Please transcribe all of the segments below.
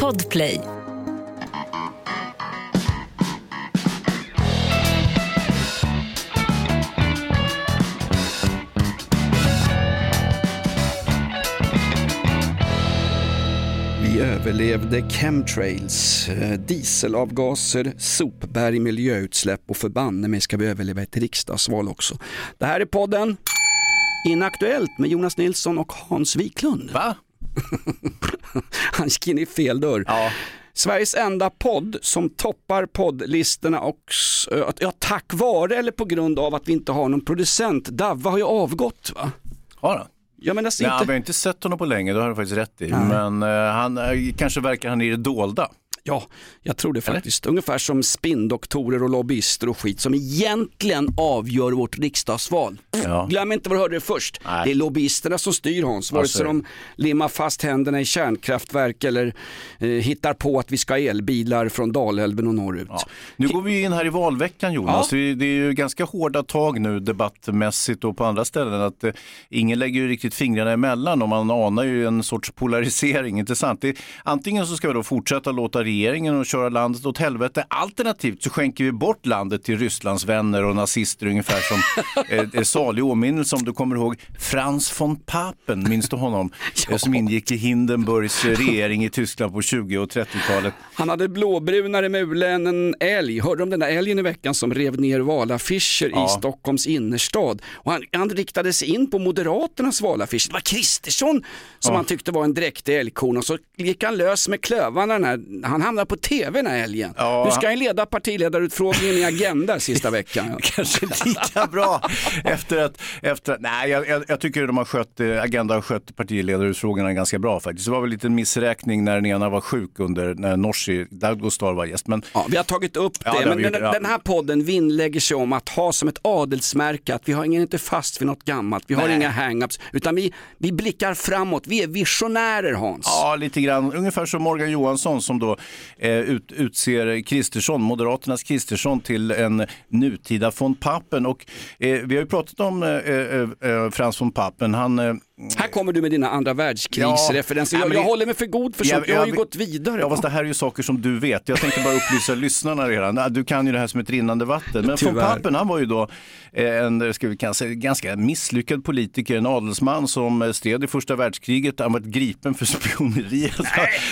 Podplay. Vi överlevde chemtrails, eh, dieselavgaser, sopberg, miljöutsläpp och förbanne mig ska vi överleva ett riksdagsval också. Det här är podden Inaktuellt med Jonas Nilsson och Hans Wiklund. Va? Han gick in i fel dörr. Ja. Sveriges enda podd som toppar poddlistorna och ja, tack vare eller på grund av att vi inte har någon producent. Davva har ju avgått va? Har han? Ja, men alltså Nej, inte... vi har inte sett honom på länge, det har du faktiskt rätt i. Men eh, han, eh, kanske verkar han i det dolda. Ja, jag tror det faktiskt. Ungefär som spindoktorer och lobbyister och skit som egentligen avgör vårt riksdagsval. Ja. Glöm inte vad du hörde det först. Nej. Det är lobbyisterna som styr Hans, vare sig de limmar fast händerna i kärnkraftverk eller eh, hittar på att vi ska ha elbilar från Dalälven och norrut. Ja. Nu går vi in här i valveckan Jonas. Det det är ju ganska hårda tag nu debattmässigt och på andra ställen. att eh, Ingen lägger ju riktigt fingrarna emellan och man anar ju en sorts polarisering. Inte sant? Det, antingen så ska vi då fortsätta låta regeringen och köra landet åt helvete. Alternativt så skänker vi bort landet till Rysslands vänner och nazister ungefär som eh, salig åminnelse om du kommer ihåg Franz von Papen, minns du honom? Eh, Som ingick i Hindenburgs regering i Tyskland på 20 och 30-talet. Han hade blåbrunare mule än en älg. Hörde du om den där älgen i veckan som rev ner valaffischer Ja. i Stockholms innerstad? Och han, han riktade sig in på Moderaternas valaffischer. Det var Kristersson som han tyckte var en dräktig älgkorn och så gick han lös med klövarna. Den här. Han hamnade på tv den här älgen. Ja, nu ska han leda partiledarutfrågningen i Agenda sista veckan. kanske lika bra efter att, efter, nej jag, jag, jag tycker de har skött, eh, Agenda har skött partiledarutfrågorna ganska bra faktiskt. Det var väl lite en missräkning när den ena var sjuk under, när Norsi Dagostar var gäst. Men Ja, vi har tagit upp det, Ja, det men vi den, gjort, ja. den här podden vinnlägger sig om att ha som ett adelsmärke att vi har ingen inte fast vid något gammalt, vi har Nej. inga hang-ups, utan vi, vi blickar framåt, vi är visionärer Hans. Ja, lite grann. Ungefär som Morgan Johansson som då Eh, ut, utser Kristersson, Moderaternas Kristersson till en nutida von Papen. Och, eh, vi har ju pratat om eh, eh, eh Frans von Papen. Han, eh, här kommer du med dina andra världskrigsreferenser. Ja, jag, jag håller mig för god för sånt, jag, har ju gått vidare. Ja, fast det här är ju saker som du vet. Jag tänkte bara upplysa lyssnarna redan. Du kan ju det här som ett rinnande vatten. Men von Tyvärr. Papen, han var ju då eh, en ska vi kanske säga, ganska misslyckad politiker, en adelsman som eh, stred i första världskriget. Han var gripen för spioneri.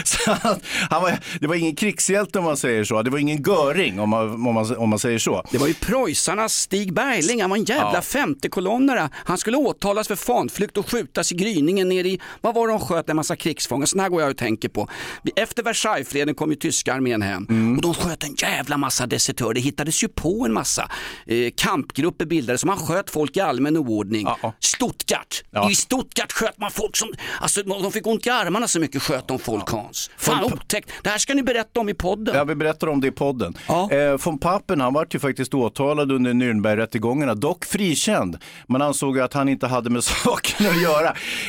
Så han, han var, det var ingen krigshjälte om man säger så. Det var ingen göring om man, om man, om man säger så. Det var ju preussarnas Stig Bergling, han var en jävla Ja. 50-kolonnare. Han skulle åtalas för fanflykt och skjutas i gryningen ner i, vad var det de sköt en massa krigsfångar? Sån här går jag och tänker på. Efter Versaillesfreden kom ju tyska armén hem Mm. och de sköt en jävla massa desertörer. Det hittades ju på en massa eh, kampgrupper bildades som man sköt folk i allmän oordning. Ja, ja. Stuttgart, Ja. i Stuttgart sköt man folk som, alltså de fick ont i armarna så mycket sköt de folk Hans. Fan otäckt, det här ska ni berätta om i podden. Ja, vi berättar om det i podden. Ja. Eh, von Papen, han var ju faktiskt åtalad under Nürnbergrättegångarna, dock frikänd. Man ansåg att han inte hade med saken att göra.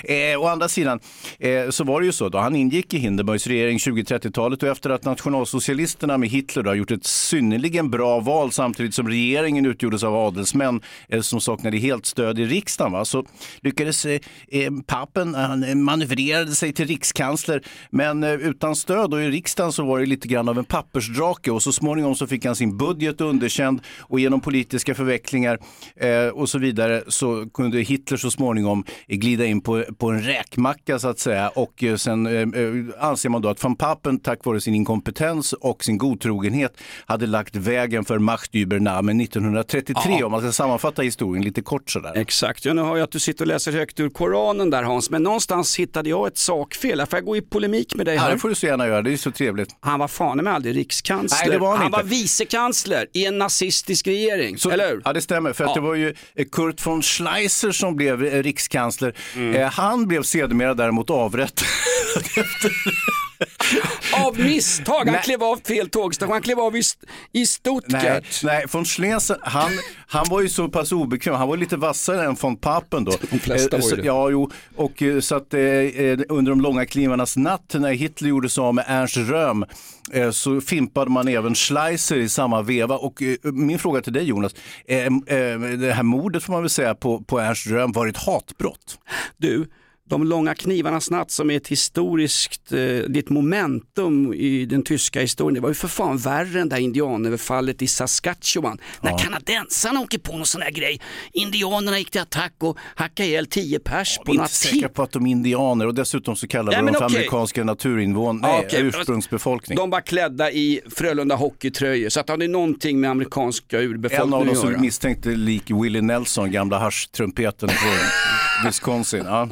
Eh, å andra sidan eh, så var det ju så då, han ingick i Hindenburgs regering 20-30-talet och efter att nationalsocialisterna med Hitler då, har gjort ett synnerligen bra val samtidigt som regeringen utgjordes av adelsmän eh, som saknade helt stöd i riksdagen, va? så lyckades eh, eh, Papen, han eh, manövrerade sig till rikskansler, men eh, utan stöd och i riksdagen så var det lite grann av en pappersdrake och så småningom så fick han sin budget underkänd och genom politiska förvecklingar eh, och så vidare så kunde Hitler så småningom glida glida in på, på en räkmacka så att säga och eh, sen eh, eh, anser man då att van Papen tack vare sin inkompetens och sin godtrogenhet hade lagt vägen för Machtübernahmen 1933 om man ska sammanfatta historien lite kort sådär. Exakt, ja, nu hör jag att du sitter och läser högt ur Koranen där Hans, men någonstans hittade jag ett sakfel. Får jag gå i polemik med dig Ja, här? det får du så gärna göra, det är så trevligt. Han var fan med aldrig rikskansler. Nej, det var han inte. var vicekansler i en nazistisk regering, Så, eller hur? Ja, det stämmer. För att Ja. det var ju Kurt von Schleiser som blev eh, rikskansler. Mm. Eh, han blev sedermera däremot avrättad. Av misstag, han Nej. klev av fel tågstation, han klev av i, i Stuttgart. nej, nej, von Schleiser, han, han var ju så pass obekväm. Han var lite vassare än von Papen då. De flesta Eh, var ju det. Ja, jo. Och eh, så att eh, eh, under de långa klivarnas natt när Hitler gjorde sig av med Ernst Röhm eh, så fimpade man även Schleiser i samma veva. Och min fråga till dig Jonas, det här mordet får man väl säga på, på Ernst Röhm var ett hatbrott? Du, de långa knivarnas natt som är ett historiskt, eh, ditt momentum i den tyska historien, det var ju för fan värre än det här indianöverfallet i Saskatchewan. När kanadensarna åker på någon sån här grej. Indianerna gick till attack och hackade ihjäl tio pers på Jag är inte säker på att de är indianer och dessutom så kallar de dem för amerikanska naturinvånare, nej, Okej, ursprungsbefolkning. De var klädda i Frölunda hockeytröjor så att det hade någonting med amerikanska En av urbefolkningen dem att som göra. misstänkte lik Willie Nelson, gamla haschtrumpeten från Wisconsin. Ja.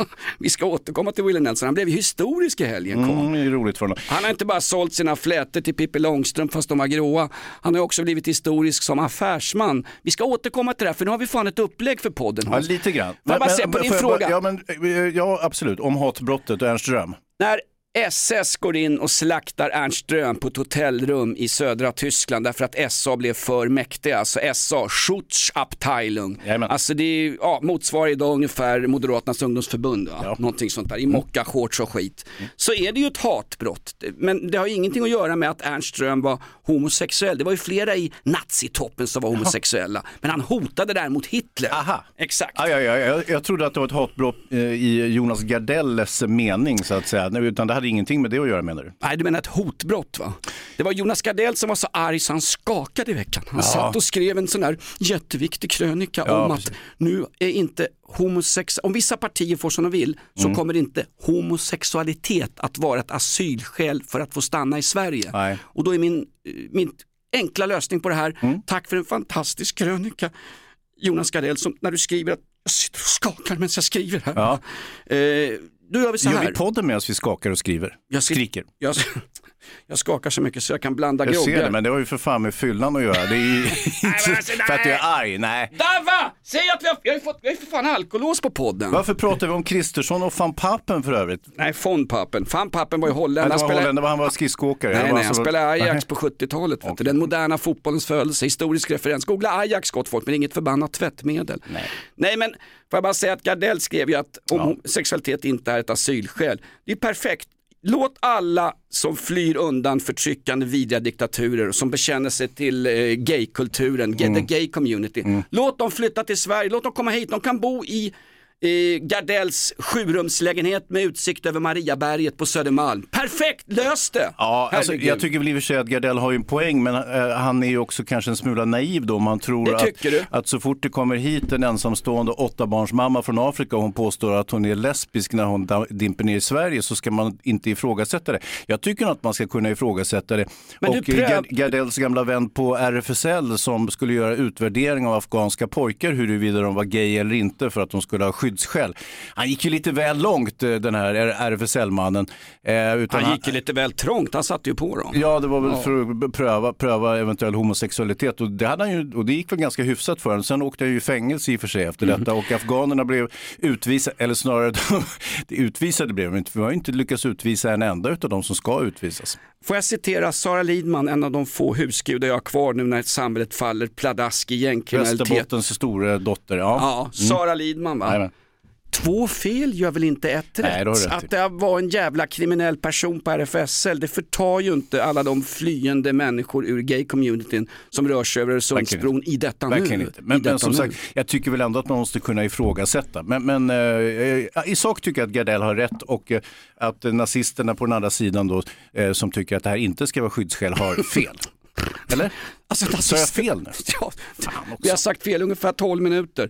Vi ska återkomma till Willie Nelson, han blev ju historisk i helgen. Mm, det är roligt för honom. Han har inte bara sålt sina flätor till Pippi Långstrump fast de var gråa. Han har också blivit historisk som affärsman. Vi ska återkomma till det här för nu har vi fan ett upplägg för podden. Ja, lite grann. Får jag bara säga på din jag bara- fråga? Ja, men, eh, ja, absolut. Om hatbrottet och Ernst Röhm. När SS går in och slaktar Ernst Röhm på ett hotellrum i södra Tyskland därför att SA blev för mäktiga. Alltså SA, Schutzabteilung. Jajamän. Alltså det är, ja, motsvarar idag ungefär Moderaternas ungdomsförbund. Ja. Ja. Någonting sånt där, i mockashorts och skit. Så är det ju ett hatbrott. Men det har ingenting att göra med att Ernst Röhm var homosexuell. Det var ju flera i nazitoppen som var homosexuella. Men han hotade däremot Hitler. Aha. Exakt. Ja, ja, ja, jag, jag trodde att det var ett hatbrott eh, i Jonas Gardelles mening så att säga. Utan det hade ingenting med det att göra menar du? Nej, du menar ett hotbrott va? Det var Jonas Gardell som var så arg så han skakade i veckan. Han satt och skrev en sån här jätteviktig krönika Ja, om precis. att nu är inte homosex, om vissa partier får som de vill så Mm. kommer inte homosexualitet att vara ett asylskäl för att få stanna i Sverige. Nej. Och då är min, min enkla lösning på det här, Mm. tack för en fantastisk krönika Jonas Gardell, som när du skriver att jag sitter och skakar medan jag skriver här. Ja. Eh, då gör vi så Gör här. vi podden medan vi skakar och skriver? Jag skri- Skriker. Jag, jag skakar så mycket så jag kan blanda Jag groggar. ser det, men det har ju för fan med fyllan att göra. Det är ju inte alltså, för att du är arg, nej. Dava! Säg att vi har, vi har fått, vi har för fan alkolås på podden. Varför pratar vi om Kristersson och van Papen för övrigt? Nej, von Papen. Van Papen var ju holländare. Han spelade, holländare, han var skridskoåkare. nej, nej, han alltså- spelade Ajax på 70-talet. vet du. Den moderna fotbollens födelse, historisk referens. Googla Ajax gott folk, men inget förbannat tvättmedel. Nej. nej, men får jag bara säga att Gardell skrev ju att homosexualitet inte är ett asylskäl. Det är perfekt. Låt alla som flyr undan förtryckande vidriga diktaturer och som bekänner sig till eh, gaykulturen, Mm. the gay community. Låt dem flytta till Sverige, låt dem komma hit, de kan bo i eh, Gardells sjurumslägenhet med utsikt över Mariaberget på Södermalm. Perfekt, lös det! Ja, alltså, jag tycker väl i och för sig att Gardell har ju en poäng, men eh, han är ju också kanske en smula naiv då om man tror att, att så fort det kommer hit en ensamstående åttabarnsmamma från Afrika och hon påstår att hon är lesbisk när hon dimper ner i Sverige så ska man inte ifrågasätta det. Jag tycker att man ska kunna ifrågasätta det. Men och pröv- Gard- Gardells gamla vän på RFSL som skulle göra utvärdering av afghanska pojkar huruvida de var gay eller inte för att de skulle ha skyddsskäl. Han gick ju lite väl långt eh, den här RFSL-mannen. Eh, utan Han gick ju lite väl trångt, han satte ju på dem. Ja, det var väl för att pröva, pröva eventuell homosexualitet och det, hade han ju, och det gick väl ganska hyfsat för honom. Sen åkte han ju i fängelse i och för sig efter Mm. detta och afghanerna blev utvisade, eller snarare utvisade blev de inte, för vi har ju inte lyckats utvisa en enda av de som ska utvisas. Får jag citera Sara Lidman, en av de få husgudar jag har kvar nu när samhället faller pladask i gängkriminalitet. Västerbottens stora dotter, ja. Ja, Sara Lidman va? Jajamän. Två fel gör väl inte ett Nej, rätt? det rätt i. att det var en jävla kriminell person på RFSL, det förtar ju inte alla de flyende människor ur gay-communityn som rör sig över Öresundsbron i detta Verkligen nu. inte. Men, men som nu. sagt, jag tycker väl ändå att man måste kunna ifrågasätta. Men, men eh, i sak tycker jag att Gardell har rätt och eh, att nazisterna på den andra sidan då, eh, som tycker att det här inte ska vara skyddsskäl har fel. Eller? Alltså, Sa jag fel nu? Ja, också. vi har sagt fel ungefär 12 minuter.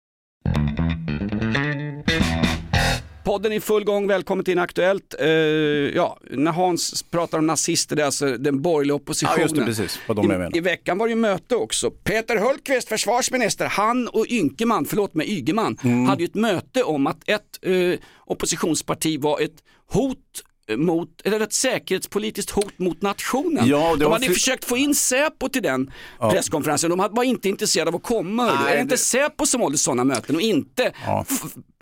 Podden är i full gång, välkommen till Inaktuellt. Uh, ja, när Hans pratar om nazister, det är alltså den borgerliga oppositionen. Ja, just det, precis. Vad de är med. I, I veckan var det ju möte också. Peter Hultqvist, försvarsminister, han och Ynkeman, förlåt mig, Ygeman, Mm. hade ju ett möte om att ett eh, oppositionsparti var ett hot mot, eller ett säkerhetspolitiskt hot mot nationen. Ja, de hade försökt få in Säpo till den presskonferensen, de var inte intresserade av att komma. Nej, det är inte det- Säpo som håller sådana möten och inte, Ja.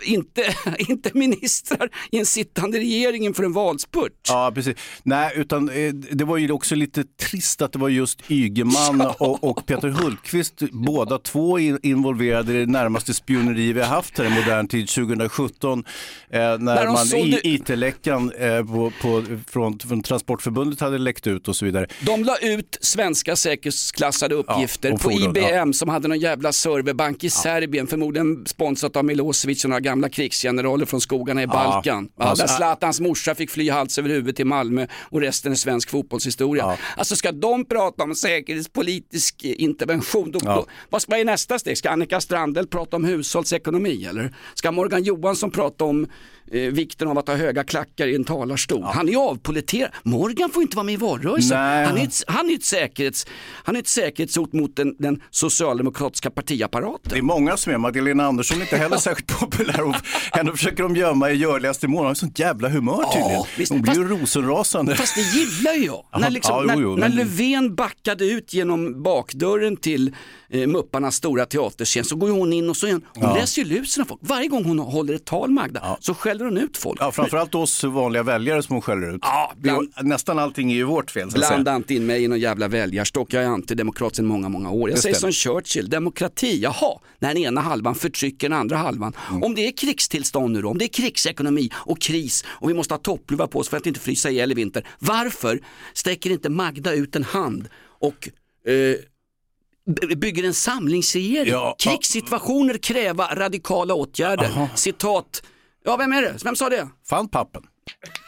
inte, inte ministrar i en sittande regering inför en valspurt. Ja, precis. Nej, utan eh, det var ju också lite trist att det var just Ygeman och, och Peter Hultqvist, båda två in, involverade i det närmaste spioneri vi har haft här i modern tid, 2017, eh, när, När man sålde- i IT-läckan eh, på, på, från, från Transportförbundet hade läckt ut och så vidare. De la ut svenska säkerhetsklassade uppgifter Ja, och på IBM som hade någon jävla serverbank i Serbien, förmodligen sponsrat av Milosevic och några gamla krigsgeneraler från skogarna i Balkan. Ja, alltså, där Zlatans morsa fick fly hals över huvud till Malmö och resten är svensk fotbollshistoria. Ja. Alltså ska de prata om säkerhetspolitisk eh, intervention, då, Ja. då, vad är nästa steg? Ska Annika Strandhäll prata om hushållsekonomi eller ska Morgan Johansson prata om eh, vikten av att ha höga klackar i en talarstol? Han är ju avpoliterad. Morgan får inte vara med i valrörelsen. Han är ett, han är ett, säkerhets, han är ett säkerhetshot mot den, den socialdemokratiska partiapparaten. Det är många som är, Magdalena Andersson är inte heller särskilt populär och henne försöker de gömma i görligaste mån. Hon har sånt jävla humör tydligen. visst. Hon blir ju rosenrasande. Fast det gillar ju jag. när, liksom, ja, jo, jo, när, när men- Löfven backade ut genom bakdörren till eh, Mupparnas stora teaterscen så går ju hon in och så igen. Hon läser ju lusen av folk. Varje gång hon håller ett tal Magda så skäller hon ut folk. Ja, framförallt oss vanliga väljare som hon skäller ut. Ja, bland- Nästan allting är ju vårt fel. Blanda inte in mig i någon jävla väljarstock, jag är antidemokrat sedan många, många år. Jag Just säger det. som Churchill, demokrati, jaha, när den ena halvan förtrycker den andra halvan. Mm. Om det är krigstillstånd nu då, om det är krigsekonomi och kris och vi måste ha toppluva på oss för att inte frysa ihjäl i vinter. Varför sträcker inte Magda ut en hand och eh, bygger en samlingsregering? Ja, Krigssituationer kräva radikala åtgärder. Citat, ja vem är det? Vem sa det? Fan Pappen.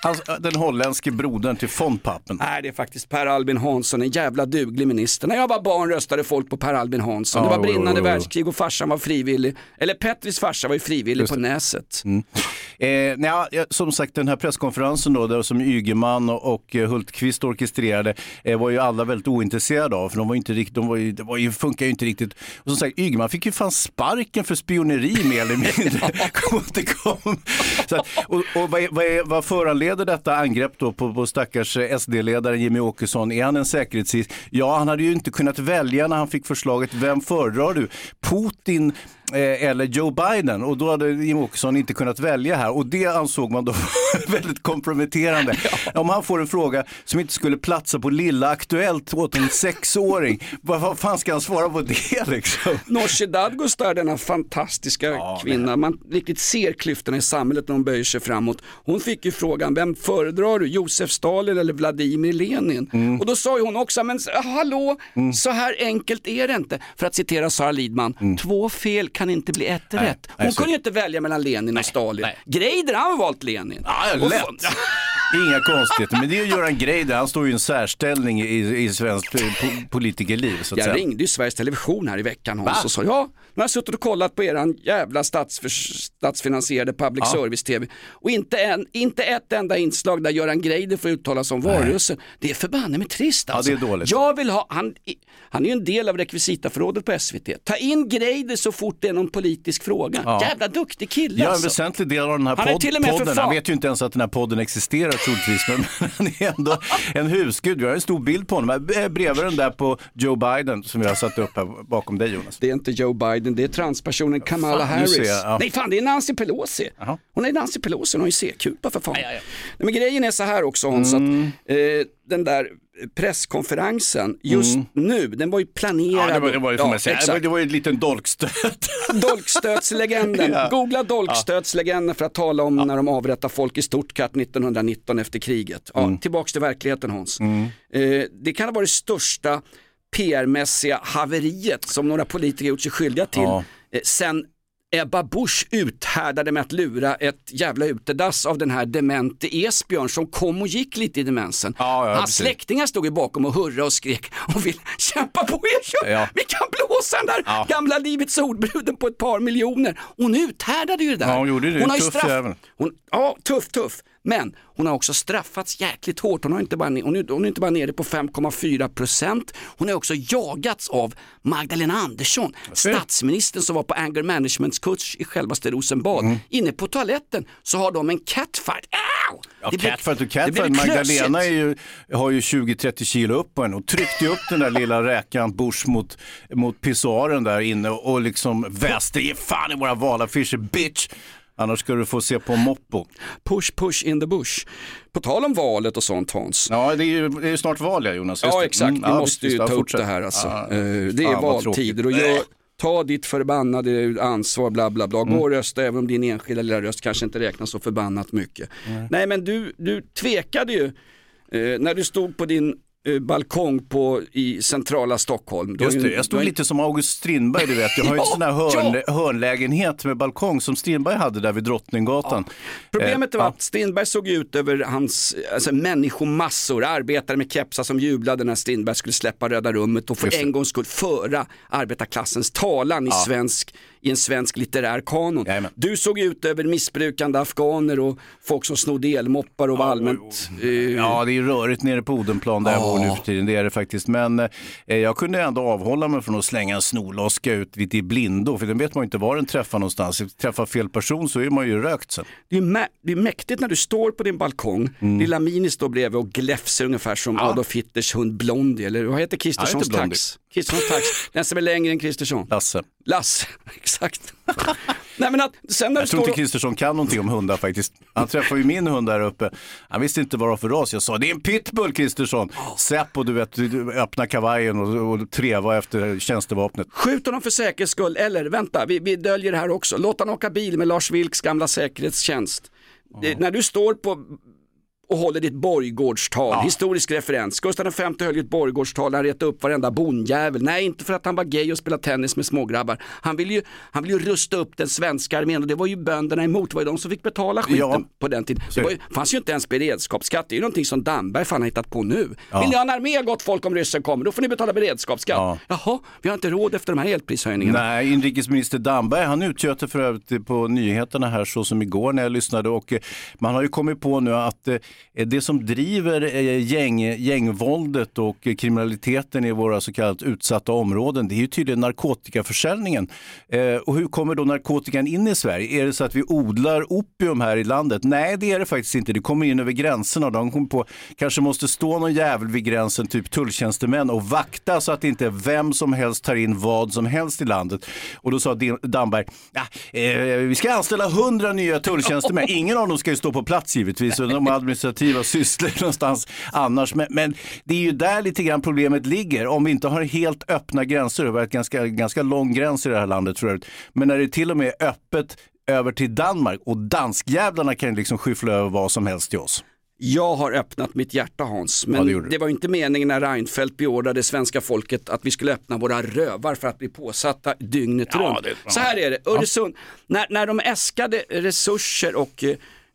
Hans, den holländske brodern till von Pappen. Nej, det är faktiskt Per Albin Hansson, en jävla duglig minister. När jag var barn röstade folk på Per Albin Hansson. Ja, det var jo, brinnande jo, jo. världskrig och farsan var frivillig. Eller Petris farsa var ju frivillig på Näset. Eh, nja, ja, som sagt, den här presskonferensen då, där som Ygeman och, och eh, Hultqvist orkestrerade eh, var ju alla väldigt ointresserade av, för de var inte riktigt, de var ju, det var ju, funkar ju inte riktigt. Och som sagt, Ygeman fick ju fan sparken för spioneri mer eller mindre. kom inte kom. Så och och vad, vad, vad föranleder detta angrepp då på, på stackars eh, SD-ledaren Jimmy Åkesson? Är han en säkerhetsrisk? Ja, han hade ju inte kunnat välja när han fick förslaget, vem föredrar du? Putin eller Joe Biden och då hade Jimmie Åkesson inte kunnat välja här och det ansåg man då väldigt komprometterande. Om han får en fråga som inte skulle platsa på Lilla Aktuellt åt en sexåring, vad, vad fan ska han svara på det liksom? Nooshi Dadgostar, denna fantastiska kvinna, man riktigt ser klyftorna i samhället när hon böjer sig framåt. Hon fick ju frågan, vem föredrar du, Josef Stalin eller Vladimir Lenin? Mm. Och då sa ju hon också, men hallå, så här enkelt är det inte. För att citera Sara Lidman, två fel kan inte bli ett rätt. Hon kunde ju inte välja mellan Lenin och Stalin. nej. Greider, han har valt Lenin. Ja, Och Inga konstigheter, men det är ju Göran Greider, han står ju i en särställning i, i svenskt po- politikerliv. Så att Jag säga. ringde ju Sveriges Television här i veckan Hans och sa ja, nu har jag suttit och kollat på eran jävla statsfinansierade public Ja. service-tv och inte, en, inte ett enda inslag där Göran Greider får uttala sig om valrörelsen. Det är förbanne med trist Ja, alltså. det är dåligt. Jag vill ha, han, han är ju en del av rekvisitaförrådet på SVT. Ta in Greider så fort det är någon politisk fråga. Ja. Jävla duktig kille Ja, en alltså. väsentlig del av den här pod- podden. Han vet ju inte ens att den här podden existerar troligtvis, men han är ändå en husgud. Vi har en stor bild på honom, här bredvid den där på Joe Biden som vi har satt upp här bakom dig Jonas. Det är inte Joe Biden, det är transpersonen Kamala Fan, Harris. jag, ja. Nej fan, det är Nancy Pelosi. Jaha. Hon är Nancy Pelosi, hon har ju C-kupa för fan. Nej, men grejen är så här också Hans, Mm. att eh, den där presskonferensen just nu, den var ju planerad. Ja, det var, det var ju, man säga. Det var, exakt. det var ju en liten dolkstöt. Dolkstötslegenden. Ja. Googla dolkstötslegenden för att tala om när de avrättar folk i Stuttgart 1919 efter kriget. Ja, Mm. Tillbaks till verkligheten Hans. Eh, det kan ha varit det största PR-mässiga haveriet som några politiker gjort sig skyldiga till Ja. eh, sen Ebba Busch uthärdade med att lura ett jävla utedass av den här demente Esbjörn som kom och gick lite i demensen. Ja, ja, Hans precis. släktingar stod ju bakom och hurrade och skrek och ville kämpa på er, Ja. vi kan blåsa den där Ja. gamla Livets Ordbruden på ett par miljoner. Hon uthärdade ju det där. Ja, hon gjorde det. Hon har ju Tuff jävel. hon, ja, tuff, tuff. Men hon har också straffats jäkligt hårt. Hon, har inte bara, hon, är, hon är inte bara nere på 5,4 procent. Hon har också jagats av Magdalena Andersson, statsministern som var på anger management kurs i självaste Rosenbad. Mm. Inne på toaletten så har de en catfight. Au! Ja, Det blir- catfight och catfight. Magdalena ju, har ju 20-30 kilo upp på henne och tryckte upp den där lilla räkan Bush mot, mot pissoaren där inne och liksom väste, ge fan i våra valaffischer bitch. Annars ska du få se på Moppo. Push, push in the bush. På tal om valet och sånt Hans. Ja, det är ju, det är snart val ja Jonas. Ja exakt, Mm, vi ja, måste ju ta upp fortsätt. det här alltså. Ja, Eh, Det är fan, valtider och jag, ta ditt förbannade ansvar bla bla bla. Gå och rösta även om din enskilda lilla röst kanske inte räknas så förbannat mycket. Nej men du, du tvekade ju eh, när du stod på din balkong på, i centrala Stockholm. Du har Just ju- det, jag stod har- lite som August Strindberg, du vet. Jag har ju en Ja, sån här hörn, ja. hörnlägenhet med balkong som Strindberg hade där vid Drottninggatan. Problemet Eh, var ja. att Strindberg såg ut över hans alltså, människomassor, arbetare med kepsar som jublade när Strindberg skulle släppa Röda rummet och för Just en gångs skull föra arbetarklassens talan i, svensk, i en svensk litterär kanon. Jajamän. Du såg ut över missbrukande afghaner och folk som snodde elmoppar och var allmänt... eh, Ja, det är rörigt nere på Odenplan där jag bor nu för tiden, det är det faktiskt. Men eh, jag kunde ändå avhålla mig från att slänga en snorloska ut lite i blindo, för den vet man ju inte var den träffar någonstans. Träffar fel person så är man ju rökt sen. Det är, mä- det är mäktigt när du står på din balkong, Mm. lilla Mini står bredvid och gläfser ungefär som Adolf Hitlers hund Blondie, eller vad heter Kristerssons Blondie. Kristerssons tax, den som är längre än Kristersson. Lasse. Lasse, exakt. Nej men att sen när Jag tror inte och... Kristersson kan någonting om hundar faktiskt. Han träffade ju min hund där uppe. Han visste inte vad det var för ras. Jag sa, det är en pitbull Kristersson. Säpo, du vet, du öppnar kavajen och, och treva efter tjänstevapnet. Skjut honom för säkerhets skull, eller vänta, vi, vi döljer det här också. Låt han åka bil med Lars Vilks gamla säkerhetstjänst. Det, när du står på och håller ditt borggårdstal, historisk referens. Gustav V höll ju ett borggårdstal, han retade upp varenda bondjävel. Nej, inte för att han var gay och spelade tennis med smågrabbar. Han ville ju, han ville ju rusta upp den svenska armén och det var ju bönderna emot, det var ju de som fick betala skiten Ja. på den tiden. Det ju, fanns ju inte ens beredskapsskatt, det är ju någonting som Damberg fan har hittat på nu. Vill ni ha en armé gott folk om ryssen kommer, då får ni betala beredskapsskatt. Ja. Jaha, vi har inte råd efter de här elprishöjningarna. Nej, inrikesminister Damberg han utgöt för övrigt på nyheterna här så som igår när jag lyssnade och eh, man har ju kommit på nu att eh, det som driver eh, gäng, gängvåldet och eh, kriminaliteten i våra så kallat utsatta områden det är ju tydligen narkotikaförsäljningen. Eh, och hur kommer då narkotikan in i Sverige? Är det så att vi odlar opium här i landet? Nej, det är det faktiskt inte. Det kommer in över gränserna och de kommer på, kanske måste stå någon jävel vid gränsen, typ tulltjänstemän och vakta så att inte vem som helst tar in vad som helst i landet. Och då sa Damberg, ja, eh, vi ska anställa hundra nya tulltjänstemän. Ingen av dem ska ju stå på plats givetvis, och de administrativa sysslor någonstans annars. Men, men det är ju där lite grann problemet ligger. Om vi inte har helt öppna gränser, det har varit ganska, ganska lång gräns i det här landet tror jag. Men när det till och med är öppet över till Danmark och danskjävlarna kan ju liksom skyffla över vad som helst till oss. Jag har öppnat mitt hjärta Hans, men Ja, det det, var inte meningen när Reinfeldt beordrade svenska folket att vi skulle öppna våra rövar för att bli påsatta dygnet Ja, runt. Så här är det, Öresund, när, när de äskade resurser och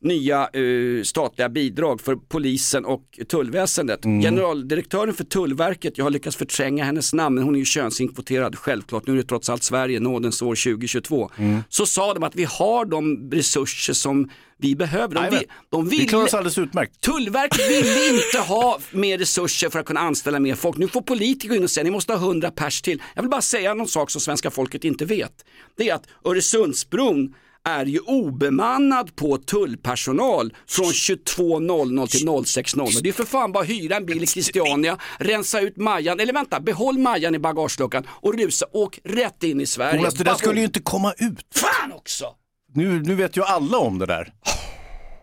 nya eh, statliga bidrag för polisen och tullväsendet. Generaldirektören för Tullverket, jag har lyckats förtränga hennes namn, men hon är ju könsinkvoterad självklart, nu är det trots allt Sverige, nådens år 2022. Så sa de att vi har de resurser som vi behöver. De, Jajamän. vi, de Vi klarar oss alldeles utmärkt. Tullverket ville inte ha mer resurser för att kunna anställa mer folk. Nu får politiker in och säga ni måste ha 100 pers till. Jag vill bara säga någon sak som svenska folket inte vet. Det är att Öresundsbron är ju obemannad på tullpersonal från 22.00 till 06.00. Det är för fan bara att hyra en bil i Christiania, rensa ut Majan, eller vänta, behåll Majan i bagageluckan och rusa, åk rätt in i Sverige. Jonas, det där skulle ju inte komma ut. Fan också! Nu, nu vet ju alla om det där.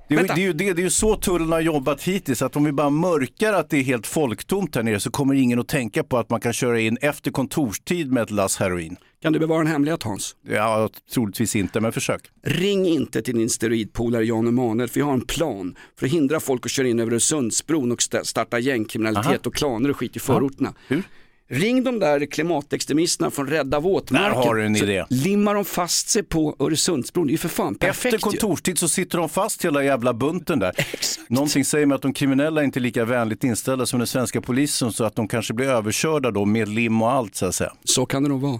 Det är, det, är ju, det, det är ju så tullen har jobbat hittills, att om vi bara mörkar att det är helt folktomt här nere så kommer ingen att tänka på att man kan köra in efter kontorstid med ett lass heroin. Kan du bevara en hemlighet Hans? Ja, troligtvis inte, men försök. Ring inte till din steroidpolare Jan Emanuel för jag har en plan för att hindra folk att köra in över Öresundsbron och sta- starta gängkriminalitet Aha. och klaner och skit i förorterna. Hur? Ring de där klimatextremisterna från Rädda våtmarken. Där har du en så idé. limmar de fast sig på Öresundsbron, det är ju för fan perfekt Efter ju. kontorstid så sitter de fast hela jävla bunten där. Någonting säger mig att de kriminella är inte lika vänligt inställda som den svenska polisen så att de kanske blir överkörda då med lim och allt så att säga. Så kan det nog vara.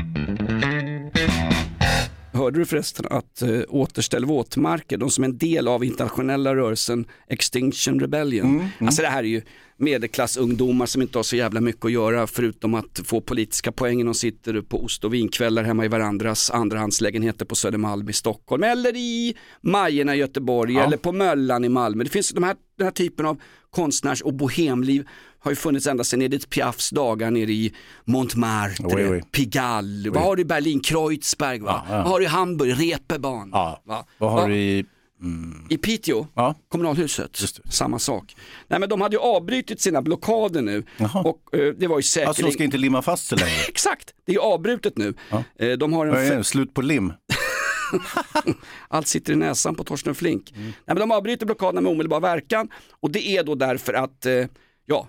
Hörde du förresten att äh, Återställ våtmarker, de som är en del av internationella rörelsen Extinction Rebellion. Alltså det här är ju medelklassungdomar som inte har så jävla mycket att göra förutom att få politiska poäng. De sitter på ost och vinkvällar hemma i varandras andrahandslägenheter på Södermalm i Stockholm eller i Majerna i Göteborg eller på Möllan i Malmö. Det finns de här, den här typen av konstnärs och bohemliv har ju funnits ända sedan Edith Piafs dagar nere i Montmartre, Oui, oui. Pigalle, vad har du i Berlin, Kreuzberg, va? Ja, ja. vad har du i Hamburg, Reeperbahn, Ja. va? Vad har du i... i Piteå, Ja. kommunalhuset, samma sak. Nej men de hade ju avbrutit sina blockader nu Jaha. och eh, det var ju säkerligen... Alltså de ska inte limma fast sig längre. Exakt, det är avbrutet nu. Eh, de har en är det? Slut på lim. allt sitter i näsan på Torsten Flink. Nej, men de avbryter blockaderna med omedelbar verkan och det är då därför att, eh, ja,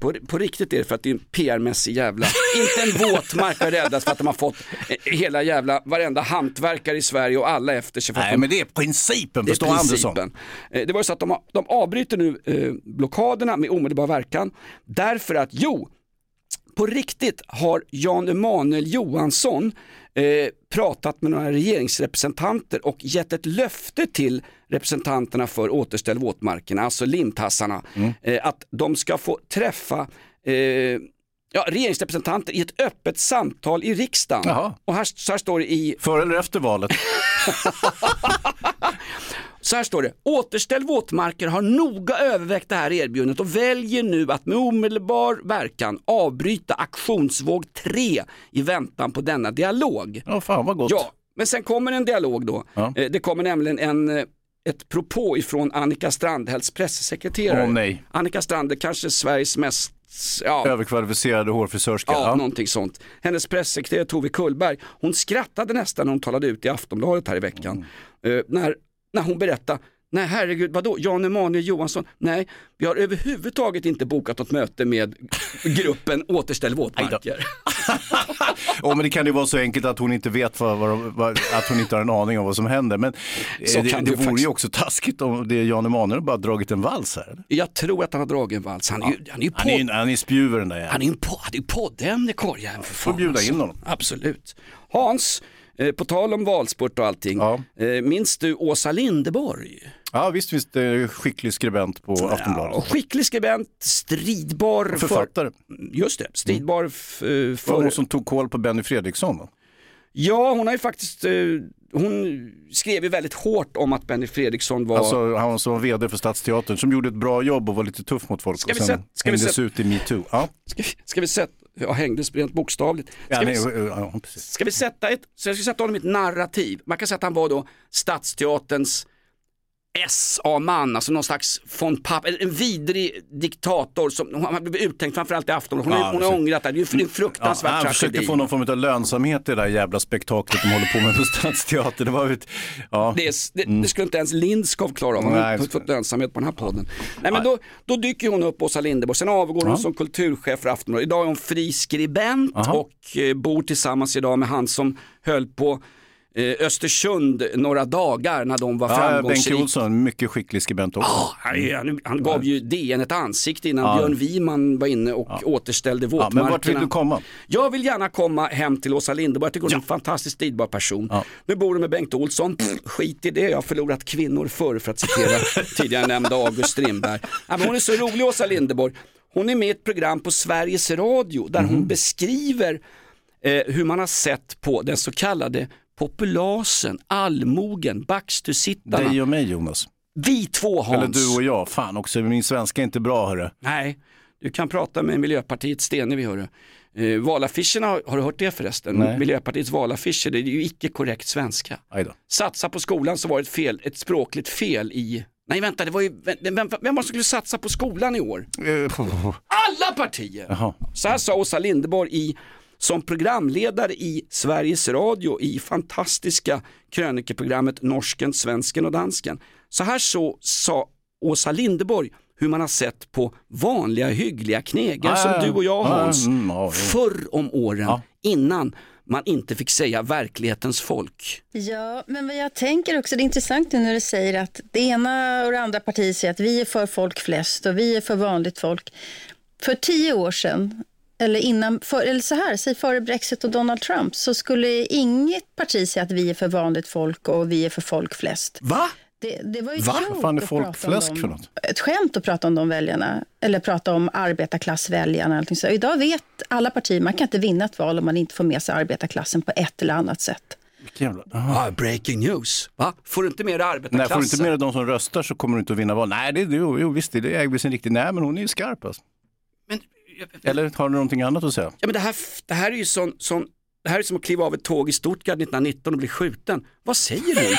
på, på riktigt är det för att det är en PR-mässig jävla, inte en våtmark har räddats för att de har fått hela jävla, varenda hantverkare i Sverige och alla efter sig. Nej de, men det är principen, det är förstår Andersson. principen. Eh, Det var ju så att de, de avbryter nu eh, blockaderna med omedelbar verkan därför att, jo, på riktigt har Jan Emanuel Johansson eh, pratat med några regeringsrepresentanter och gett ett löfte till representanterna för Återställ våtmarkerna, alltså limtassarna, Mm. eh, att de ska få träffa eh, ja, regeringsrepresentanter i ett öppet samtal i riksdagen. Jaha. Och här, så här står det i Före eller efter valet? Så här står det, Återställ våtmarker har noga övervägt det här erbjudandet och väljer nu att med omedelbar verkan avbryta aktionsvåg 3 i väntan på denna dialog. Ja, fan vad gott. Ja, men sen kommer en dialog då. Ja. Eh, Det kommer nämligen en, eh, ett propå ifrån Annika Strandhälls pressekreterare. Åh, nej. Annika Strand är kanske Sveriges mest ja, Överkvalificerade hårfrisörska. Ja, Ja. någonting sånt. Hennes pressekreterare Tove Kullberg, hon skrattade nästan när hon talade ut i Aftonbladet här i veckan. Mm. Eh, när, när hon berättade, nej herregud, vadå, Jan Emanuel Johansson, nej, vi har överhuvudtaget inte bokat något möte med gruppen Återställ våtmarker. Åh, men det kan ju vara så enkelt att hon inte vet vad, vad, vad, att hon inte har en aning om vad som händer. Men eh, Så det, det vore ju också taskigt om det är Jan Emanuel bara dragit en vals här. Jag tror att han har dragit en vals, han är ju, han är Han är ju podd- han är spjuver den där han jäveln. han är ju poddämne för fan. Får bjuda in alltså. honom. Absolut. Hans, eh, på tal om valspurt och allting, Ja. eh, minns du Åsa Lindeborg? Ja visst, visst, skicklig skribent på Ja, Aftonbladet. skicklig skribent, stridbar för, Författare. Just det, stridbar f- eh, Det var för... hon som tog koll på Benny Fredriksson. va? Ja, hon har ju faktiskt, hon skrev ju väldigt hårt om att Benny Fredriksson var... Alltså han som var vd för Stadsteatern som gjorde ett bra jobb och var lite tuff mot folk Ska och vi sen se- ska vi hängdes se- ut i metoo. Ja. Ska, vi- ska vi sätta, ja, hängdes rent bokstavligt. Ska, Ja, vi, ja, ska vi sätta ett, så jag ska sätta honom i ett narrativ. Man kan säga att han var då Stadsteaterns SA-man, alltså någon slags von Papp, en vidrig diktator som har blivit uttänkt framförallt i Afton. Hon, Ja, hon har ångrat det, det är en fruktansvärd han försökte tragedi. få någon form av lönsamhet i det där jävla spektaklet de håller på med på Stadsteatern. Det var ett, ja. Det, det, det skulle inte ens Lindskov klara av, hon har inte fått lönsamhet på den här podden. Nej, men då, då dyker hon upp, Åsa Linderborg, sen avgår hon som kulturchef för Aftonbladet. Idag är hon fri skribent Aha. och eh, bor tillsammans idag med han som höll på eh, Östersund några dagar när de var Ja, Bengt framgångsrika. Olsson, mycket skicklig skribent också. Ja, han, han, gav ju DN ett ansikte innan Ja. Björn Wiman var inne och återställde Ja, våtmarkerna. men vart vill du komma? Jag vill gärna komma hem till Åsa Linderborg, jag tycker hon är en fantastiskt stridbar person. Nu bor hon med Bengt Olsson, Pff, skit i det, jag har förlorat kvinnor förr för att citera tidigare nämnda August Strindberg. Men hon är så rolig Åsa Linderborg. Hon är med i ett program på Sveriges Radio där Mhm. hon beskriver eh, hur man har sett på den så kallade populasen, allmogen, Backstursittarna. Dig och mig Jonas. Vi två Hans. Eller du och jag, fan också, min svenska är inte bra hörru. Nej, du kan prata med Miljöpartiets Stenevi hörru. Eh, valaffischerna, har du hört det förresten? Nej. Miljöpartiets valaffischer, det är ju icke korrekt svenska. Satsa på skolan så var det ett, fel, ett språkligt fel i, nej vänta, det var ju, vem, vem, vem var som skulle satsa på skolan i år? Eh, Alla partier! Jaha. Så här sa Åsa Linderborg i, som programledare i Sveriges Radio i fantastiska krönikeprogrammet Norsken, Svensken och Dansken. Så här så sa Åsa Linderborg hur man har sett på vanliga hyggliga knegare Ah, som du och jag Ah, Hans, mm, ja, ja. förr om åren Ja. innan man inte fick säga verklighetens folk. Ja, men vad jag tänker också, det är intressant nu när du säger att det ena och det andra partiet säger att vi är för folk flest och vi är för vanligt folk. För tio år sedan, eller innan, för, eller så här, säg före Brexit och Donald Trump, så skulle inget parti säga att vi är för vanligt folk och vi är för folk flest. Va? Det, det var ju Va? Vad fan är folkfläsk för något? Ett skämt att prata om de väljarna, eller prata om arbetarklassväljarna. Allting så. Idag vet alla partier, man kan inte vinna ett val om man inte får med sig arbetarklassen på ett eller annat sätt. Ah, breaking news. Va? Får du inte med dig Nej, arbetarklassen? får du inte med dig de som röstar så kommer du inte att vinna val. Nej, det, jo, jo, visst, det äger sin riktigt. Nej, men hon är ju skarp alltså. Eller har du någonting annat att säga? Ja, men det, här, det här är ju sån, sån det här är som att kliva av ett tåg i Stuttgart 1919 och bli skjuten. Vad säger du?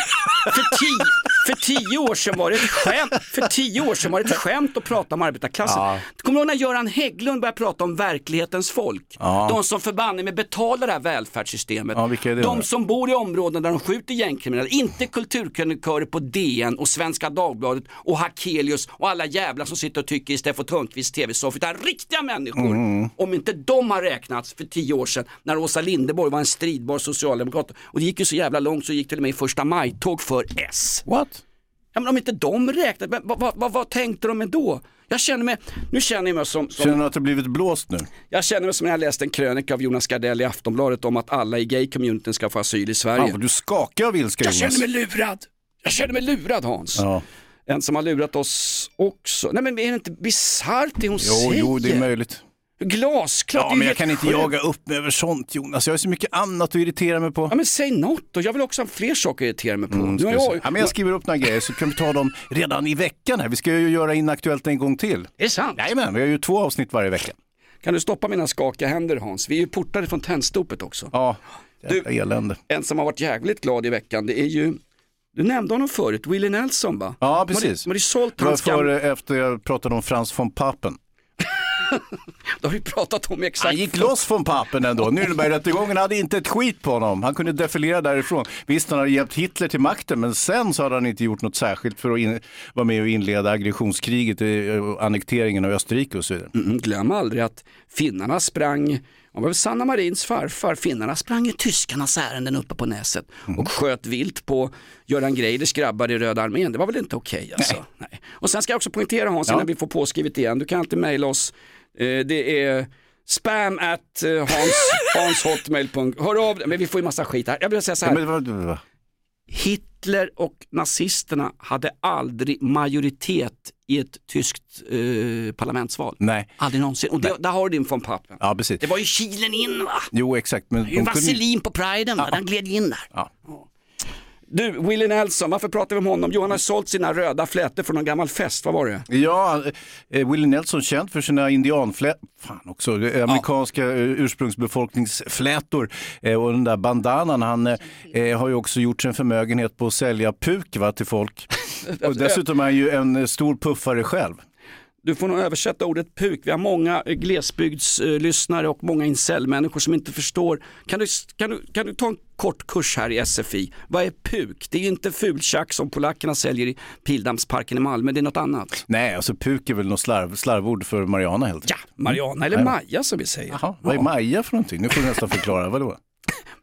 för, tio, för tio år sedan var det ett skämt, för tio år sedan var det ett skämt att prata om arbetarklassen. Ja. Kommer du ihåg när Göran Hägglund började prata om verklighetens folk? Ja. De som förbanne med betalar det här välfärdssystemet. Ja, vilka är det de som bor i områden där de skjuter gängkriminella, inte kulturkrönikörer på DN och Svenska Dagbladet och Hakelius och alla jävlar som sitter och tycker i Steffo Törnqvists tv-soffa, utan riktiga människor. Mm. Om inte de har räknats för tio år sedan när Åsa Linderborg var en stridbar socialdemokrat och det gick ju så jävla långt så gick till och med i första maj-tåg för S. What? Ja, men om inte de räknat, men vad, vad, vad, vad tänkte de med då? Jag känner mig, nu känner jag mig som, som Känner du att det blivit blåst nu? jag känner mig som när jag läste en krönika av Jonas Gardell i Aftonbladet om att alla i gay-communityn ska få asyl i Sverige. Fan, vad du skakar av ilska jag Jonas. känner mig lurad. Jag känner mig lurad Hans. Ja. En som har lurat oss också. Nej men är det inte bisarrt det hon Jo, säger? jo, det är möjligt. Glasklart, Ja, är men jag kan inte sjukt. jaga upp mig över sånt Jonas. Jag har så mycket annat att irritera mig på. Ja men säg något då, jag vill också ha fler saker att irritera mig på. Mm, jag, jag, ja, men jag skriver upp några grejer så kan vi ta dem redan i veckan här. Vi ska ju göra Inaktuellt en gång till. Är det sant? Jajamän, vi har ju två avsnitt varje vecka. Kan du stoppa mina skakiga händer Hans? Vi är ju portade från tändstopet också. Ja, jävla elände. En som har varit jävligt glad i veckan, det är ju, du nämnde honom förut, Willie Nelson va? Ja, precis. Man har ju sålt hans gamla, före efter jag pratade om Frans von Papen. det har vi pratat om exakt. Han gick loss från Papen ändå. Nürnbergrättegången hade inte ett skit på honom. Han kunde defilera därifrån. Visst, han hade hjälpt Hitler till makten, men sen så hade han inte gjort något särskilt för att in, vara med och inleda aggressionskriget, eh, annekteringen av Österrike och så vidare. Mm, glöm aldrig att finnarna sprang, det var väl Sanna Marins farfar, finnarna sprang i tyskarnas ärenden uppe på näset Mm. och sköt vilt på Göran Greiders grabbar i Röda armén. Det var väl inte okej alltså. Nej. Och sen ska jag också poängtera Hans, innan vi får påskrivet igen, du kan alltid mejla oss, eh, det är spam at eh, hans, hanshotmail.com. Hör av men vi får ju massa skit här. Jag vill säga så Ja, här, men, vad- vad- Hitler och nazisterna hade aldrig majoritet i ett tyskt eh, parlamentsval. nej, Aldrig någonsin. Och det, där har du din von Papen. ja precis. Det var ju kilen in va? Jo, exakt. Men Det är ju de kunde... vaselin på priden va? Den gled in där. Ja. Du, Willie Nelson, varför pratar vi om honom? Jo, han har sålt sina röda flätor från någon gammal fest, vad var det? Ja, eh, Willie Nelson känd för sina indianflätor, fan också, det amerikanska ja. ursprungsbefolkningsflätor eh, och den där bandanan. Han eh, har ju också gjort sig en förmögenhet på att sälja puk va, till folk. och dessutom är han ju en stor puffare själv. Du får nog översätta ordet puk. Vi har många glesbygdslyssnare och många incellmänniskor som inte förstår. Kan du, kan, du, kan du ta en kort kurs här i SFI? Vad är puk? Det är ju inte fultjack som polackerna säljer i Pildammsparken i Malmö, det är något annat. Nej, alltså puk är väl något slarv, slarvord för Mariana helt Ja, Mariana eller Maja som vi säger. Jaha, vad är Maja för någonting? Nu får du nästan förklara, vadå?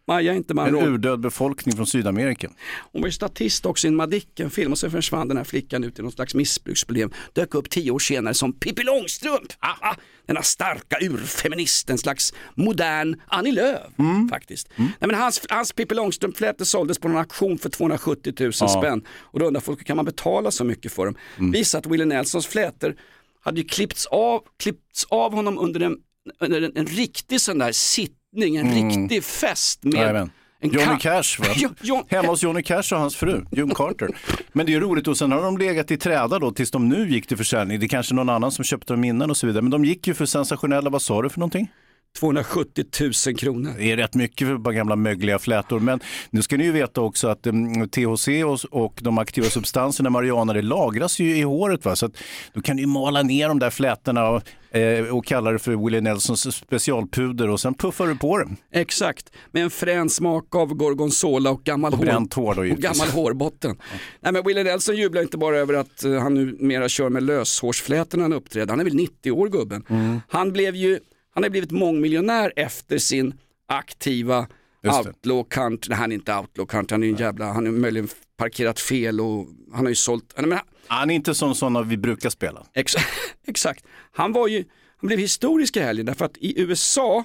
Maja inte man En urdöd befolkning från Sydamerika. Hon var ju statist också i en Madicken-film och sen försvann den här flickan ut i någon slags missbruksproblem. Dök upp tio år senare som Pippi Långstrump. Ah, ah, denna starka urfeminist, en slags modern Annie Lööf mm. faktiskt. Mm. Nej, men hans, hans Pippi Långstrump-flätor såldes på någon auktion för 270 000 ja. spänn. Och då undrar folk, kan man betala så mycket för dem? Mm. Visar att Willie Nelsons flätor hade ju klippts av, klippts av honom under en, under en, en riktig sån där sitt njutning, en mm. riktig fest med Jajamän. Johnny Cash, va? John... Hemma hos Johnny Cash och hans fru, June Carter. Men det är roligt och sen har de legat i träda då tills de nu gick till försäljning. Det är kanske någon annan som köpte dem innan och så vidare. Men de gick ju för sensationella, vad sa du för någonting? 270 000 kronor. Det är rätt mycket för bara gamla mögliga flätor. Men nu ska ni ju veta också att um, THC och, och, de aktiva substanserna marijuana det lagras ju i håret. Va? Så att, då kan du mala ner de där flätorna och, eh, och kalla det för Willie Nelsons specialpuder och sen puffar du på det. Exakt, med en frän smak av gorgonzola och gammal, och hår, hår då, och gammal hårbotten. Ja. Nej, men Willie Nelson jublar inte bara över att uh, han numera kör med löshårsflätor när han uppträder. Han är väl 90 år gubben. Mm. Han blev ju han har blivit mångmiljonär efter sin aktiva outlaw country, nej han är inte outlaw country, han är en jävla, han har möjligen parkerat fel och han har ju sålt, men, han är inte som sådana vi brukar spela. Ex exakt, han var ju, han blev historisk i helgen därför att i USA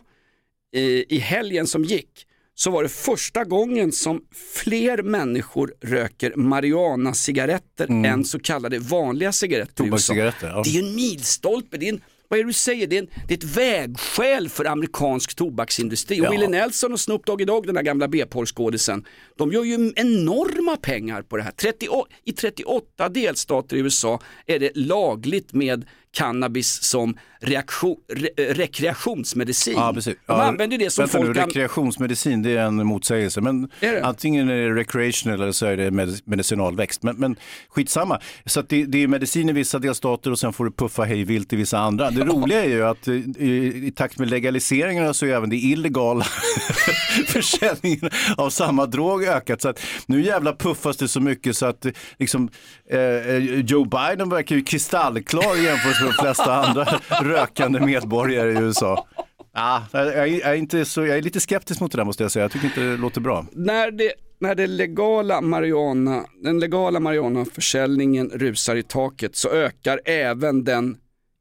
eh, i helgen som gick så var det första gången som fler människor röker marijuana-cigaretter mm. än så kallade vanliga cigaretter i USA. Ja. Det är ju en milstolpe, det är en vad är det du säger? Det är, en, det är ett vägskäl för amerikansk tobaksindustri. Ja. Och Willie Nelson och Snoop Doggy Dogg, den där gamla B-porrskådisen, de gör ju enorma pengar på det här. 30, I 38 delstater i USA är det lagligt med cannabis som reaktion, re, rekreationsmedicin. Ja, precis. De använder det som vänta folk... Nu, rekreationsmedicin det är en motsägelse, men är antingen är det recreational eller så är det medicinalväxt. Men, men skitsamma, så det, det, är medicin i vissa delstater och sen får du puffa hej vilt i vissa andra. Det roliga är ju att i, i takt med legaliseringarna så är även det illegala försäljningen av samma drog ökat. Så att nu jävla puffas det så mycket så att liksom, eh, Joe Biden verkar ju kristallklar jämfört med de flesta andra rökande medborgare i USA. Ah, jag, är inte så, jag är lite skeptisk mot det där måste jag säga. Jag tycker inte det låter bra. När det, när det legala marijuana, den legala marijuanaförsäljningen rusar i taket så ökar även den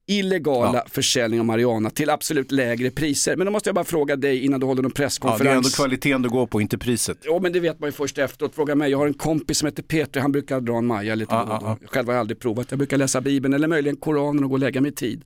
illegala ja. försäljning av marijuana till absolut lägre priser. Men då måste jag bara fråga dig innan du håller någon presskonferens. Ja, det är ändå kvaliteten du går på, inte priset. Ja, men det vet man ju först efteråt. Fråga mig, jag har en kompis som heter Peter, han brukar dra en maja lite ja, ja, ja. Själv har jag aldrig provat. Jag brukar läsa Bibeln eller möjligen Koranen och gå och lägga mig i tid.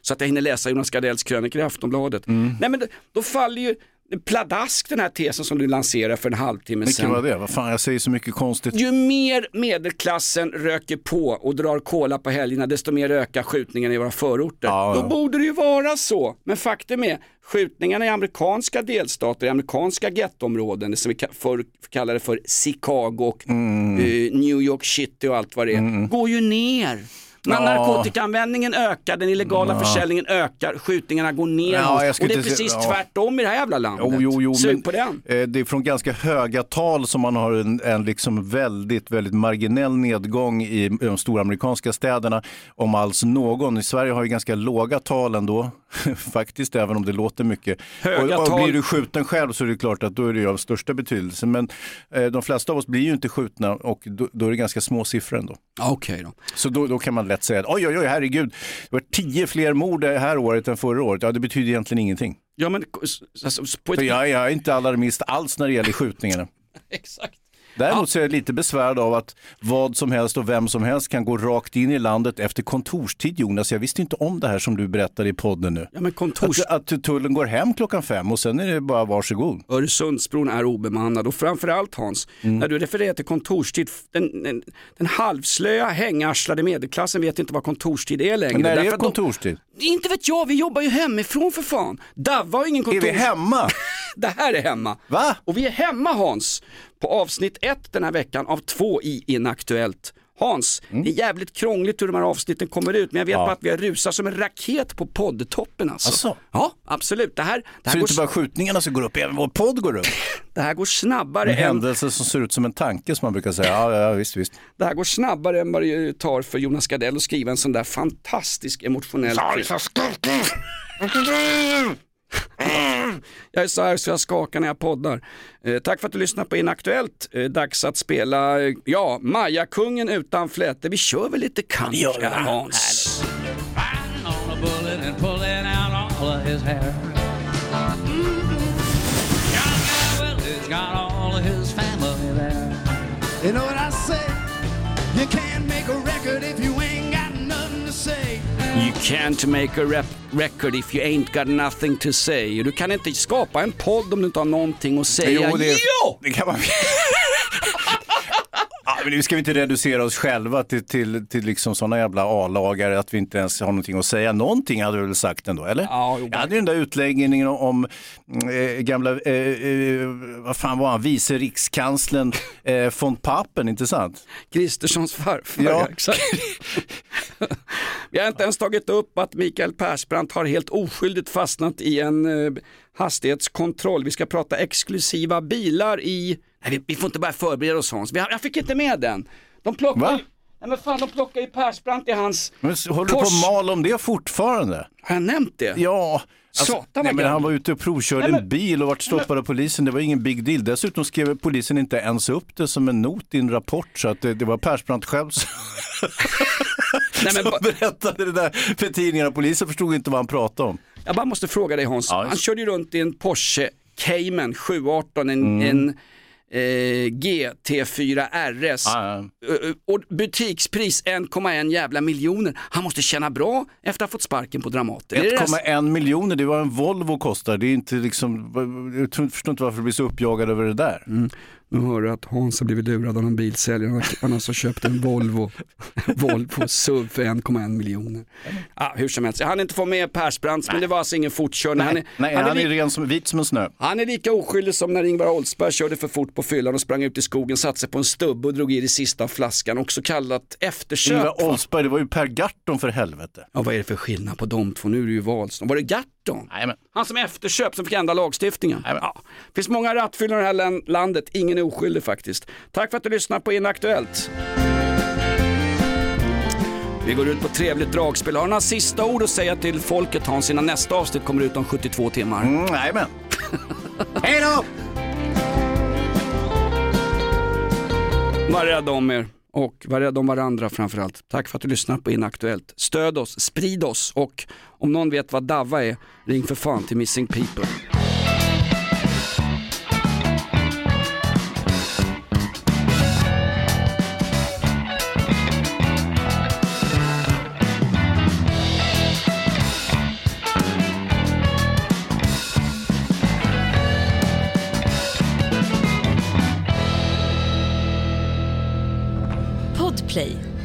Så att jag hinner läsa Jonas Gardells krönikor i Aftonbladet. Mm. Nej men då, då faller ju pladask den här tesen som du lanserade för en halvtimme sedan. Vilken var det? Vad fan, jag säger så mycket konstigt. Ju mer medelklassen röker på och drar kola på helgerna, desto mer ökar skjutningarna i våra förorter. Ja. Då borde det ju vara så. Men faktum är, skjutningarna i amerikanska delstater, i amerikanska gettoområden, det som vi förr kallade för Chicago och mm. uh, New York City och allt vad det är, mm. går ju ner. När narkotikaanvändningen ökar, den illegala försäljningen ökar, skjutningarna går ner. Och det är precis ja. tvärtom i det här jävla landet. Jo, jo, jo, Sug på den. Eh, det är från ganska höga tal som man har en, en liksom väldigt, väldigt marginell nedgång i de stora amerikanska städerna. Om alls någon. I Sverige har vi ganska låga tal ändå, faktiskt, även om det låter mycket. Höga och, och tal... Blir du skjuten själv så är det klart att då är det av största betydelse. Men eh, de flesta av oss blir ju inte skjutna och då, då är det ganska små siffror ändå. Okej okay då. Så då, då kan man lätt säga oj, oj, oj, herregud, det var tio fler mord det här året än förra året. Ja, det betyder egentligen ingenting. Ja, men, alltså, ett... jag, jag är inte alarmist alls när det gäller skjutningarna. Exakt. Däremot så är jag lite besvärad av att vad som helst och vem som helst kan gå rakt in i landet efter kontorstid Jonas. Jag visste inte om det här som du berättade i podden nu. Ja, men kontors... att, att tullen går hem klockan fem och sen är det bara varsågod. Öresundsbron är obemannad och framförallt Hans, Mm. när du refererar till kontorstid, den, den, den halvslöa hängarslade medelklassen vet inte vad kontorstid är längre. Men när är Därför att de- kontorstid? Inte vet jag, vi jobbar ju hemifrån för fan. Davva har ingen kontor. Är vi hemma? det här är hemma. Va? Och vi är hemma Hans, på avsnitt ett den här veckan av två i Inaktuellt. Hans, det är jävligt krångligt hur de här avsnitten kommer ut men jag vet Mm. Ja. bara att vi har rusat som en raket på poddtoppen alltså. Asså? Ja, absolut. Det här, det Så här, är går, inte bara skjutningarna som går upp, även vår podd går upp. det här går snabbare En än händelse som ser ut som en tanke som man brukar säga. Ja, ja visst, visst. Det här går snabbare än vad det tar för Jonas Gardell att skriva en sån där fantastisk emotionell Jag är så här så jag skakar när jag poddar. Eh, tack för att du lyssnar på Inaktuellt. Eh, dags att spela, eh, ja, Maja-kungen utan fläte. Vi kör väl lite country här, Hans. on a bullet and You can't make a rap record if you ain't got nothing to say. Du kan inte skapa en podd om du inte har någonting att säga. Jo, det, Jo! det kan man... Men nu ska vi inte reducera oss själva till, till, till liksom sådana jävla A-lagare att vi inte ens har någonting att säga. Någonting hade du väl sagt ändå, eller? Ja, jo, Jag hade den där utläggningen om, eh, gamla, eh, eh, vad fan var han, vice rikskanslern eh, von Papen, inte sant? Kristerssons farfar, Ja. ja. exakt. Vi har inte ens tagit upp att Mikael Persbrandt har helt oskyldigt fastnat i en eh, hastighetskontroll. Vi ska prata exklusiva bilar i... Nej, vi, vi får inte börja förbereda oss Hans. Vi jag fick inte med den. De plockar Va? Nej men fan, de plockar ju Persbrandt i hans... Men håller du på att mala om det fortfarande? Har jag nämnt det? Ja. Satan, vad nej, men han var ute och provkörde Nej, men- en bil och vart stoppad av polisen. Det var ingen big deal. Dessutom skrev polisen inte ens upp det som en not i en rapport. Så att det, det var Persbrandt själv som, Nej, men som berättade det där för tidningarna. Polisen förstod inte vad han pratade om. Jag bara måste fråga dig Hans. Ja, Han körde ju runt i en Porsche Cayman 718, en, Mm. en eh, GT4 RS. Ja, ja. Ö, ö, Och butikspris 1,1 jävla miljoner. Han måste känna bra efter att ha fått sparken på Dramaten. Är det det? 1,1 miljoner, det var en Volvo kostar. Det är inte liksom, jag förstår inte varför du blir så uppjagad över det där. Nu hör du att Hans har blivit lurad av en bilsäljare. Han har- alltså köpt en Volvo, Volvo SUV för 1,1 miljoner. Ah, hur som helst, jag hann inte få med Persbrandts men det var alltså ingen fortkörning. Han är, Nej, han är han är li- ren som, vit som en snö. Han är lika oskyldig som när Ingvar Oldsberg körde för fort på fyllan och sprang ut i skogen, satte sig på en stubbe och drog i det sista av flaskan, också kallat eftersök. Ingvar Oldsberg, det var ju Per Gahrton för helvete. Ja, vad är det för skillnad på de två? Nu är det ju Wahlström. Var det Gahrton? Jajamän. Han som efterköp som fick ändra lagstiftningen. Ja. finns många rattfyllor i det här lan- landet, ingen är oskyldig faktiskt. Tack för att du lyssnar på Inaktuellt. Vi går ut på trevligt dragspel. Har du några sista ord att säga till folket Hans innan nästa avsnitt kommer ut om 72 timmar? Mm, Jajamän. Hej då! Var rädda om er och var rädda om varandra framförallt. Tack för att du lyssnar på Inaktuellt. Stöd oss, sprid oss och om någon vet vad DAVA är, ring för fan till Missing People.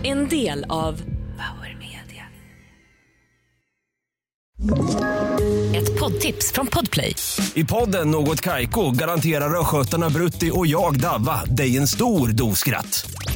En del av Power Media. Ett poddtips från Podplay. I podden Något Kaiko garanterar östgötarna Brutti och jag, Davva, dig en stor dos skratt.